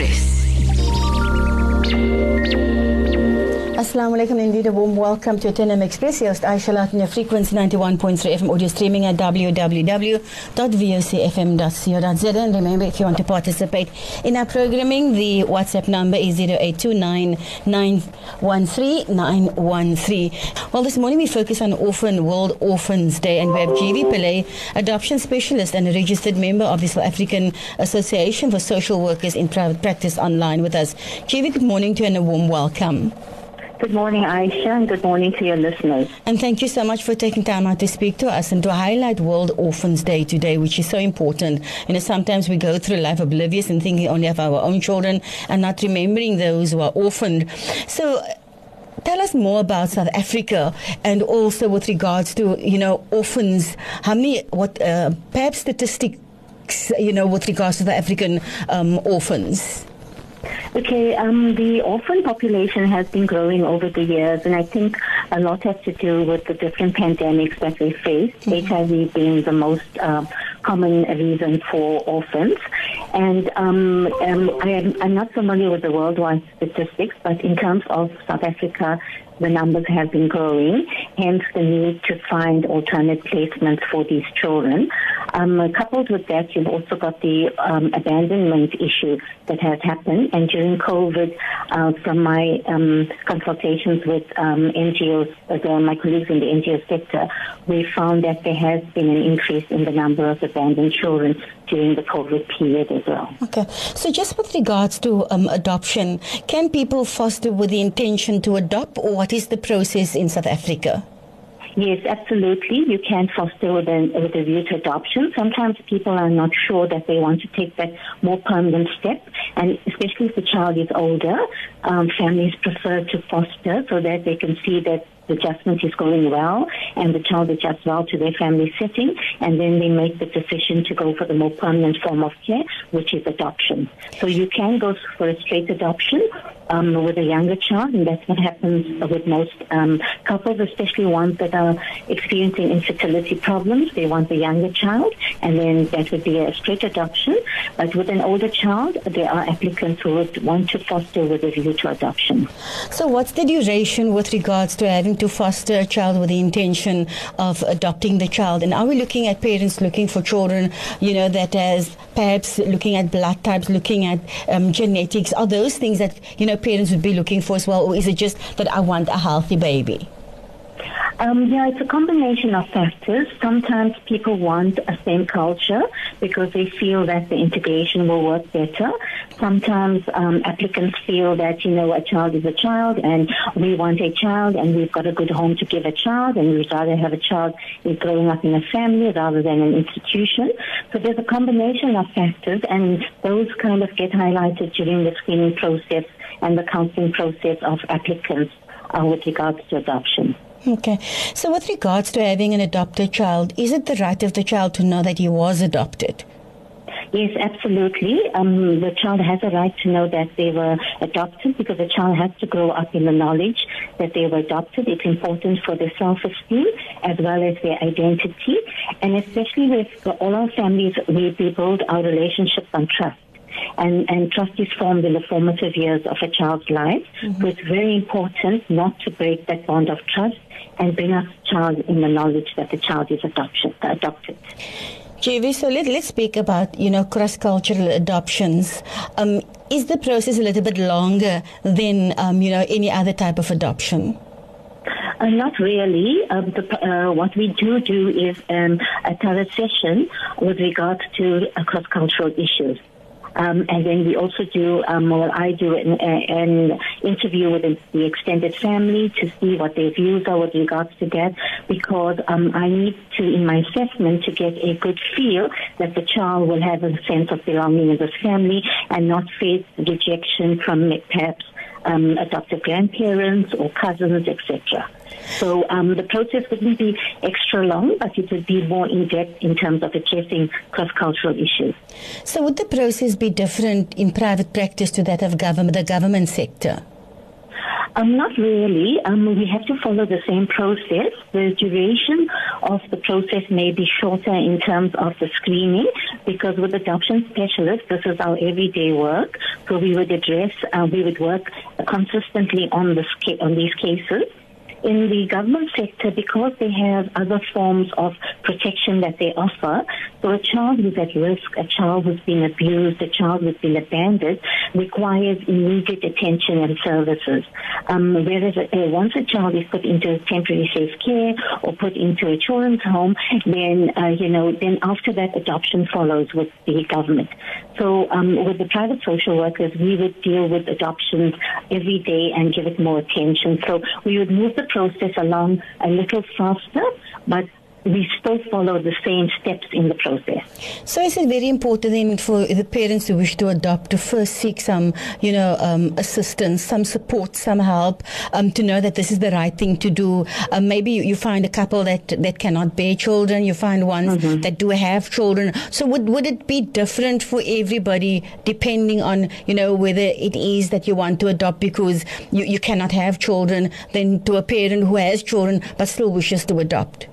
a.m. Assalamu alaikum, indeed a warm welcome to 10M Express. Host Aisha Lat your frequency 91.3 FM audio streaming at www.vocfm.co.za. And remember, if you want to participate in our programming, the WhatsApp number is 0829913913. Well, this morning we focus on Orphan World Orphans Day, and we have GV Pillay, adoption specialist and a registered member of the South African Association for Social Workers in Private Practice online with us. GV, good morning to you and a warm welcome. Good morning, Aisha, and good morning to your listeners. And thank you so much for taking time out to speak to us and to highlight World Orphans Day today, which is so important. You know, sometimes we go through life oblivious and thinking only of our own children and not remembering those who are orphaned. So, Tell us more about South Africa and also with regards to, you know, orphans. How many, what, uh, perhaps statistics, you know, with regards to the African um, orphans? Okay, um, the orphan population has been growing over the years, and I think a lot has to do with the different pandemics that we face, HIV being the most uh, common reason for orphans. And um, um, I am, I'm not familiar with the worldwide statistics, but in terms of South Africa, the numbers have been growing, hence the need to find alternate placements for these children. Um, coupled with that, you've also got the um, abandonment issue that has happened. And during COVID, uh, from my um, consultations with um, NGOs, uh, the- my colleagues in the NGO sector, we found that there has been an increase in the number of abandoned children during the COVID period as well. Okay. So, just with regards to um, adoption, can people foster with the intention to adopt, or what is the process in South Africa? Yes, absolutely. You can foster with a, with a view to adoption. Sometimes people are not sure that they want to take that more permanent step, and especially if the child is older, um, families prefer to foster so that they can see that adjustment is going well and the child adjusts well to their family setting, and then they make the decision to go for the more permanent form of care, which is adoption. So you can go for a straight adoption um, with a younger child, and that's what happens with most um, couples, especially ones that are experiencing infertility problems. They want the younger child, and then that would be a straight adoption. But with an older child, there are applicants who would want to foster with a view to adoption. So, what's the duration with regards to having to foster a child with the intention of adopting the child? And are we looking at parents looking for children, you know, that has perhaps looking at blood types, looking at um, genetics? Are those things that, you know, parents would be looking for as well? Or is it just that I want a healthy baby? Um, yeah, it's a combination of factors. Sometimes people want a same culture because they feel that the integration will work better. Sometimes um, applicants feel that, you know, a child is a child and we want a child and we've got a good home to give a child and we'd rather have a child growing up in a family rather than an institution. So there's a combination of factors and those kind of get highlighted during the screening process and the counseling process of applicants uh, with regards to adoption. Okay. So, with regards to having an adopted child, is it the right of the child to know that he was adopted? Yes, absolutely. Um, the child has a right to know that they were adopted because the child has to grow up in the knowledge that they were adopted. It's important for their self-esteem as well as their identity. And especially with all our families, we, we build our relationships on trust. And, and trust is formed in the formative years of a child's life. So it's very important not to break that bond of trust and bring up the child in the knowledge that the child is adoption, adopted. GV, so let, let's speak about, you know, cross-cultural adoptions. Um, is the process a little bit longer than, um, you know, any other type of adoption? Uh, not really. Um, the, uh, what we do do is um, a thorough session with regards to uh, cross-cultural issues. Um, and then we also do, um, well, I do an, an interview with the extended family to see what their views are with regards to that, because um, I need to, in my assessment, to get a good feel that the child will have a sense of belonging in this family and not face rejection from perhaps um, adoptive grandparents or cousins, etc. So um, the process wouldn't be extra long, but it would be more in depth in terms of addressing cross-cultural issues. So would the process be different in private practice to that of government, the government sector? Um, not really. Um, we have to follow the same process. The duration of the process may be shorter in terms of the screening because with adoption specialists, this is our everyday work. So we would address, uh, we would work consistently on, this on these cases in the government sector, because they have other forms of protection that they offer, so a child who's at risk, a child who's been abused, a child who's been abandoned, requires immediate attention and services. Um, whereas uh, once a child is put into temporary safe care or put into a children's home, then uh, you know, then after that, adoption follows with the government. So um, with the private social workers, we would deal with adoptions every day and give it more attention. So we would move the process along a little faster, but we still follow the same steps in the process. So is it very important then for the parents who wish to adopt to first seek some, you know, um, assistance, some support, some help, um, to know that this is the right thing to do. Um, maybe you, you, find a couple that, that cannot bear children, you find ones mm-hmm. that do have children. So would, would it be different for everybody depending on, you know, whether it is that you want to adopt because you, you cannot have children than to a parent who has children but still wishes to adopt?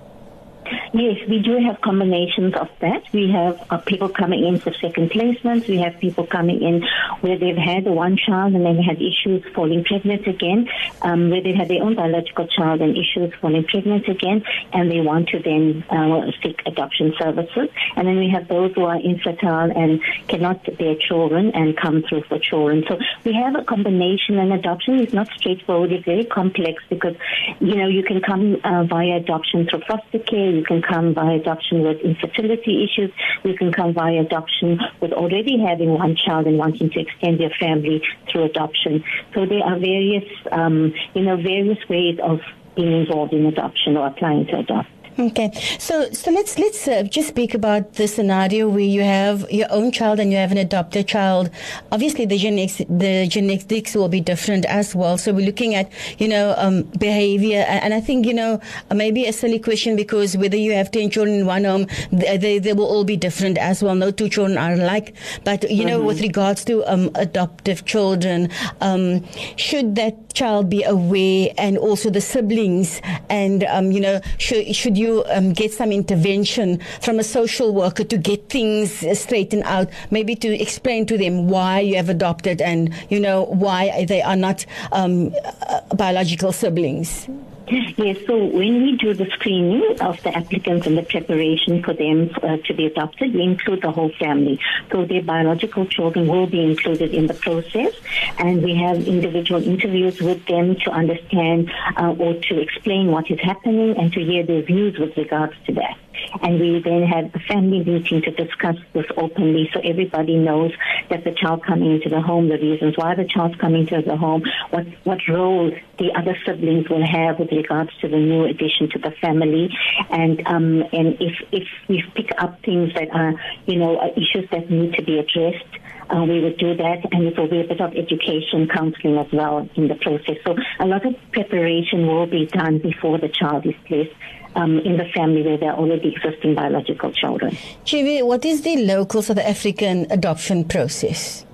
Yes, we do have combinations of that. We have uh, people coming in for second placements. We have people coming in where they've had one child and then had issues falling pregnant again, um, where they had their own biological child and issues falling pregnant again, and they want to then uh, seek adoption services. And then we have those who are infertile and cannot bear children and come through for children. So we have a combination, and adoption is not straightforward. It's very complex because, you know, you can come uh, via adoption through foster care. You can come via adoption with infertility issues. You can come via adoption with already having one child and wanting to extend your family through adoption. So there are various, um, you know, various ways of being involved in adoption or applying to adopt. Okay, so so let's let's uh, just speak about the scenario where you have your own child and you have an adopted child. Obviously, the genetics the genetics will be different as well. So we're looking at you know um, behavior, and I think you know maybe a silly question because whether you have ten children in one home, they, they, they will all be different as well. No two children are alike. But you mm-hmm. know, with regards to um, adoptive children, um, should that child be aware, and also the siblings, and um, you know, should should you um, get some intervention from a social worker to get things straightened out, maybe to explain to them why you have adopted and, you know, why they are not um, uh, biological siblings? Yes, so when we do the screening of the applicants and the preparation for them uh, to be adopted, we include the whole family. So their biological children will be included in the process, and we have individual interviews with them to understand uh, or to explain what is happening and to hear their views with regards to that and we then have a family meeting to discuss this openly so everybody knows that the child coming into the home, the reasons why the child's coming to the home, what, what role the other siblings will have with regards to the new addition to the family. And, um, and if, if we pick up things that are, you know, issues that need to be addressed, uh, we would do that, and it will be a bit of education, counseling as well in the process. So a lot of preparation will be done before the child is placed um, in the family where there are already existing biological children. GV, what is the local South African adoption process?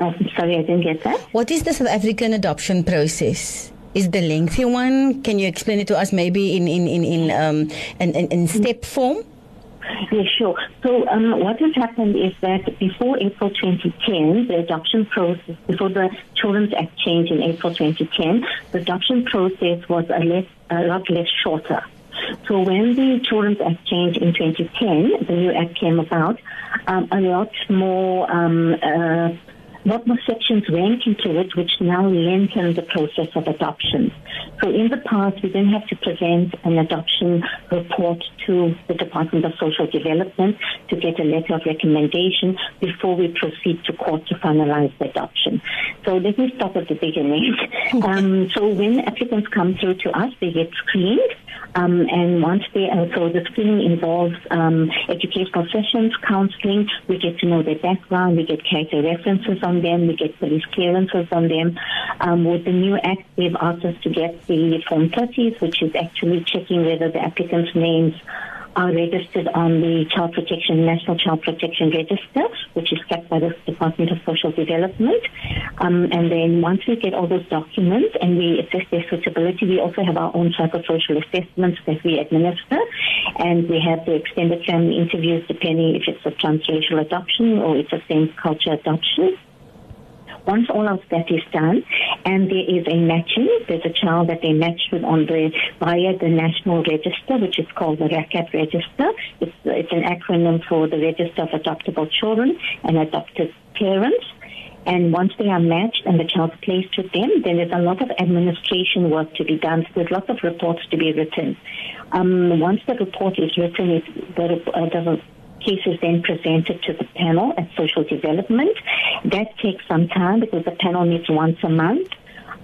Uh, sorry, I didn't get that. What is the South African adoption process? Is the lengthy one? Can you explain it to us, maybe in in in in um, in, in, in step form? Yeah, sure. So um, what has happened is that before April 2010, the adoption process, before the Children's Act changed in April 2010, the adoption process was a, less, a lot less shorter. So when the Children's Act changed in 2010, the new act came about, um, a lot more um, uh, sections went into it, which now lengthen the process of adoption. So in the past, we didn't have to present an adoption report to the Department of Social Development to get a letter of recommendation before we proceed to court to finalize the adoption. So let me start at the beginning. um, so when applicants come through to us, they get screened. Um, and once they, uh, so the screening involves um, educational sessions, counseling. We get to know their background. We get character references on them. We get police clearances on them. Um, with the new act, they've asked us to get the Form 30s, which is actually checking whether the applicant's names are registered on the Child Protection National Child Protection Register, which is kept by the Department of Social Development. Um, and then once we get all those documents and we assess their suitability, we also have our own psychosocial assessments that we administer, and we have the extended family interviews depending if it's a transracial adoption or it's a same culture adoption. Once all of that is done, and there is a matching, there's a child that they match with on the via the national register, which is called the RACAP register. It's, it's an acronym for the Register of Adoptable Children and Adopted Parents. And once they are matched and the child's placed with them, then there's a lot of administration work to be done. There's lots of reports to be written. Um, once the report is written, it's, the, uh, the case is then presented to the panel at social development. That takes some time because the panel meets once a month.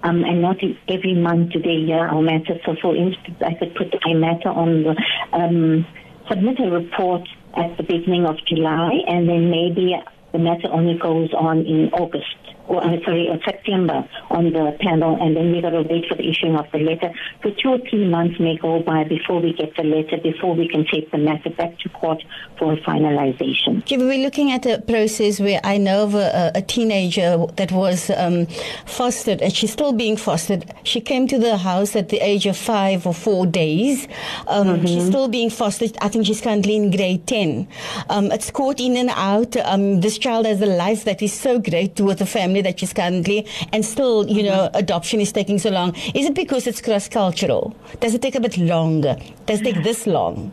Um, and not every month do they hear our matter. So, for instance, I could put a matter on the, um, submit a report at the beginning of July, and then maybe the matter only goes on in August or uh, sorry, uh, September on the panel, and then we've got to wait for the issuing of the letter. So two or three months may go by before we get the letter, before we can take the matter back to court for finalization. We're looking at a process where I know of a, a teenager that was um, fostered, and she's still being fostered. She came to the house at the age of five or four days. Um, mm-hmm. She's still being fostered. I think she's currently in grade 10. Um, it's court in and out. Um, this child has a life that is so great with the family that she's currently, and still, you know, mm-hmm. adoption is taking so long. Is it because it's cross cultural? Does it take a bit longer? Does it take this long?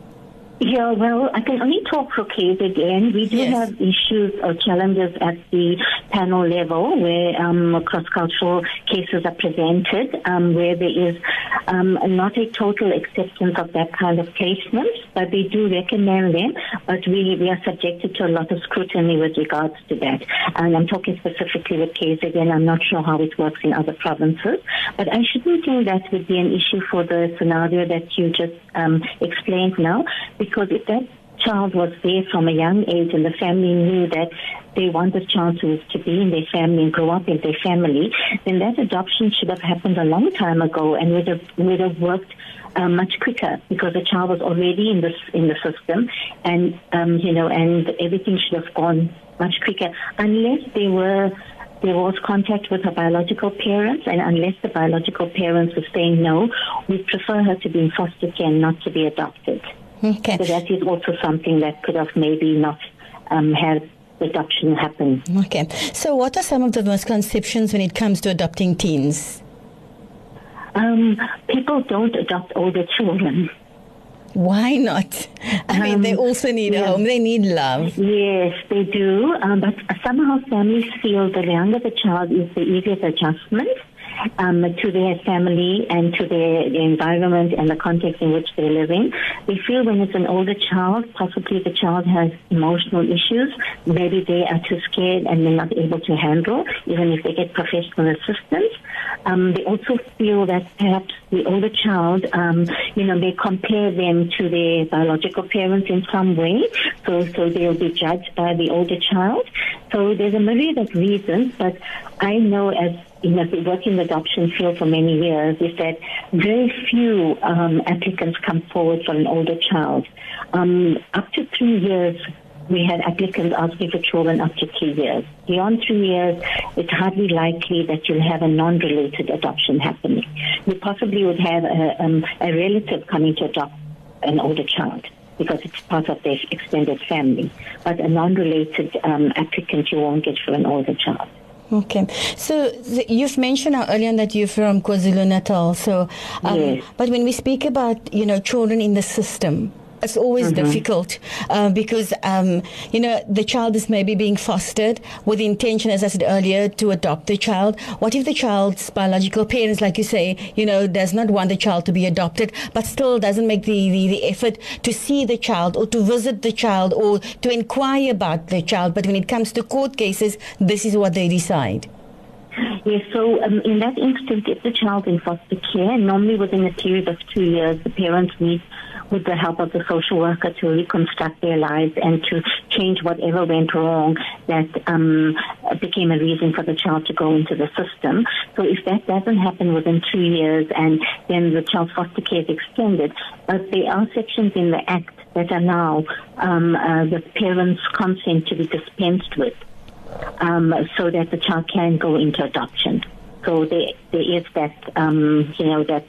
Yeah, well, I can only talk for KZN. We do yes. have issues or challenges at the panel level where um, cross-cultural cases are presented, um, where there is um, not a total acceptance of that kind of placement, but we do recommend them, but we, we are subjected to a lot of scrutiny with regards to that. And I'm talking specifically with KZN. I'm not sure how it works in other provinces, but I shouldn't think that would be an issue for the scenario that you just um, explained now because if that child was there from a young age and the family knew that they want this child to, to be in their family and grow up in their family, then that adoption should have happened a long time ago and would have, would have worked uh, much quicker because the child was already in this in the system, and um, you know, and everything should have gone much quicker unless they were there was contact with her biological parents, and unless the biological parents were saying no, we prefer her to be in foster care and not to be adopted. Okay. So that is also something that could have maybe not um, had adoption happen. Okay. So, what are some of the misconceptions when it comes to adopting teens? Um, people don't adopt older children. Why not? I mean, they um, also need yeah. a home. They need love. Yes, they do. Um, but somehow families feel the younger the child is, the easier the adjustment um, to their family and to their, their environment and the context in which they're living. They feel when it's an older child, possibly the child has emotional issues. Maybe they are too scared and they're not able to handle, even if they get professional assistance. Um, they also feel that perhaps the older child, um, you know, they compare them to their biological parents in some way. So, so they'll be judged by the older child. So there's a myriad of reasons, but I know as you know, work in the working adoption field for many years is that very few um, applicants come forward for an older child. Um, up to three years, we had applicants asking for children up to three years. Beyond three years, it's hardly likely that you'll have a non-related adoption happening. You possibly would have a, um, a relative coming to adopt an older child because it's part of their extended family. But a non-related um, applicant you won't get for an older child. Okay. So you've mentioned earlier that you're from KwaZulu Natal. So, um, yes. but when we speak about you know children in the system, it's always difficult uh, because um, you know the child is maybe being fostered with the intention, as I said earlier, to adopt the child. What if the child's biological parents, like you say, you know, does not want the child to be adopted, but still doesn't make the, the, the effort to see the child or to visit the child or to inquire about the child. But when it comes to court cases, this is what they decide. Yes, so um, in that instance, if the child in foster care, normally within a period of two years, the parents meet with the help of the social worker to reconstruct their lives and to change whatever went wrong that um, became a reason for the child to go into the system. So if that doesn't happen within two years and then the child's foster care is extended, but there are sections in the Act that allow um, uh, the parents' consent to be dispensed with um, so that the child can go into adoption. So there, there is that, um, you know, that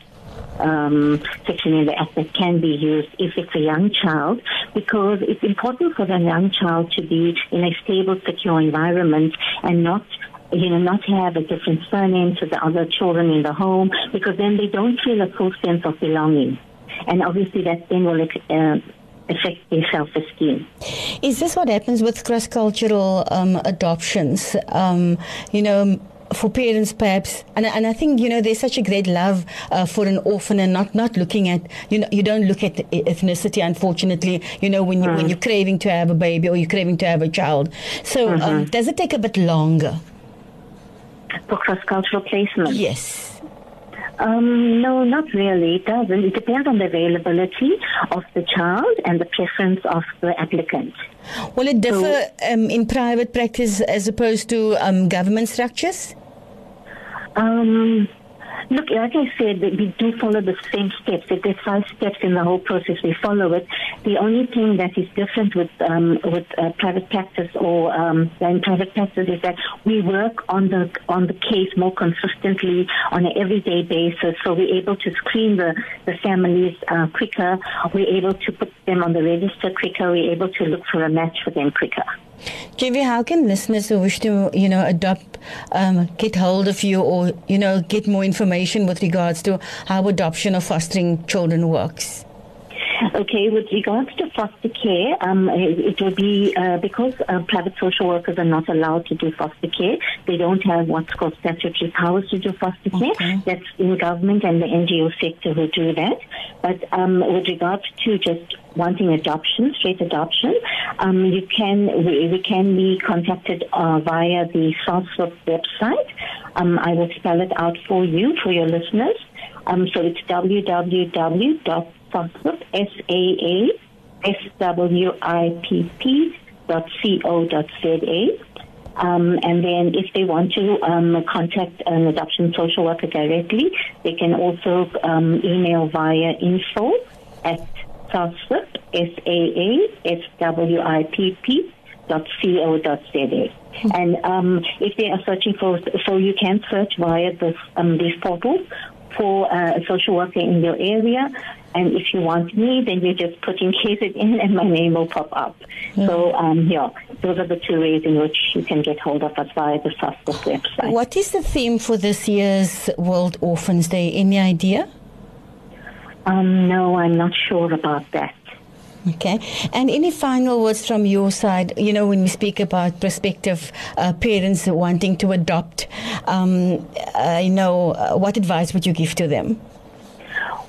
um, section in the act that can be used if it's a young child, because it's important for the young child to be in a stable, secure environment and not you know, not have a different surname to the other children in the home, because then they don't feel a full sense of belonging. And obviously that then will uh, affect their self-esteem. Is this what happens with cross-cultural um, adoptions? Um, you know, for parents perhaps and, and I think you know there's such a great love uh, for an orphan and not not looking at you know you don't look at ethnicity unfortunately you know when you mm. when you're craving to have a baby or you're craving to have a child so um, mm-hmm. um, does it take a bit longer for cross cultural placement yes um, no, not really. It doesn't. It depends on the availability of the child and the preference of the applicant. Will it differ so, um, in private practice as opposed to um, government structures? Um, Look, like I said, we do follow the same steps. If there's five steps in the whole process, we follow it. The only thing that is different with um, with uh, private practice or um, in private practice is that we work on the on the case more consistently on an everyday basis. So we're able to screen the the families uh, quicker. We're able to put them on the register quicker. We're able to look for a match for them quicker. GV, how can listeners who wish to, you know, adopt, um, get hold of you or, you know, get more information with regards to how adoption or fostering children works? Okay, with regards to foster care, um, it, will be uh, because uh, private social workers are not allowed to do foster care. They don't have what's called statutory powers to do foster care. Okay. That's in government and the NGO sector who do that. But um, with regards to just wanting adoption, straight adoption, um, you can we, we, can be contacted uh, via the SAASWIPP website. Um, I will spell it out for you for your listeners. Um, so it's www SAASWIPP, S-A-A, S-W-I-P-P dot C-O dot Z-A. Um, and then if they want to um, contact an adoption social worker directly, they can also um, email via info at SAASWIPP, S-A-A-S-W-I-P-P dot C-O dot Z-A. And um, if they are searching for, so you can search via this, um, these portals for uh, a social worker in your area. And if you want me, then you just put in case it in and my name will pop up. Mm. So, um, yeah, those are the two ways in which you can get hold of us via the SAASWIPP website. What is the theme for this year's World Orphans Day? Any idea? Um, no, I'm not sure about that. Okay. And any final words from your side? You know, when we speak about prospective uh, parents wanting to adopt, um, uh, you know, uh, what advice would you give to them?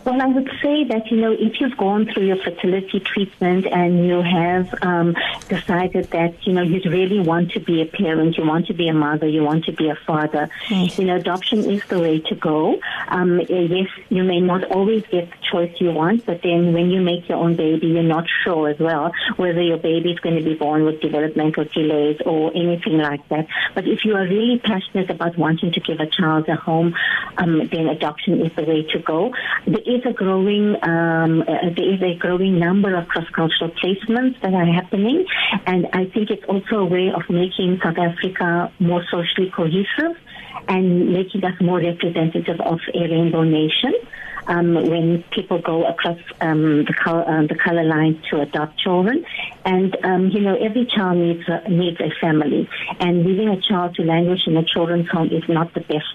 Well, I would say that, you know, if you've gone through your fertility treatment and you have um, decided that, you know, you really want to be a parent, you want to be a mother, you want to be a father, yes. you know, adoption is the way to go. Um, yes, you may not always get the choice you want, but then when you make your own baby, you're not sure as well whether your baby is going to be born with developmental delays or anything like that. But if you are really passionate about wanting to give a child a home, um, then adoption is the way to go. The is a growing um, uh, there is a growing number of cross-cultural placements that are happening, and I think it's also a way of making South Africa more socially cohesive and making us more representative of a rainbow nation. Um, when people go across um, the, color, uh, the color line to adopt children. And, um, you know, every child needs a, needs a family. And leaving a child to languish in a children's home is not the best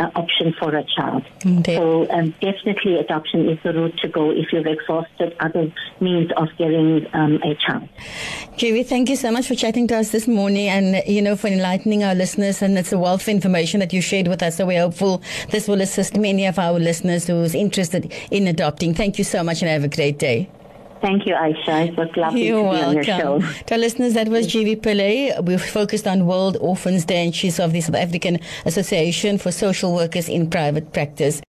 uh, option for a child. Okay. So um, definitely adoption is the route to go if you've exhausted other means of getting um, a child. Julie, thank you so much for chatting to us this morning and, you know, for enlightening our listeners. And it's a wealth of information that you shared with us. So we're hopeful this will assist many of our listeners who's interested in adopting. Thank you so much and have a great day. Thank you, Aisha. It was lovely You're to be on your welcome. show. To our listeners, that was G.V. Pillay. We focused on World Orphans Day and she's of the South African Association for Social Workers in Private Practice.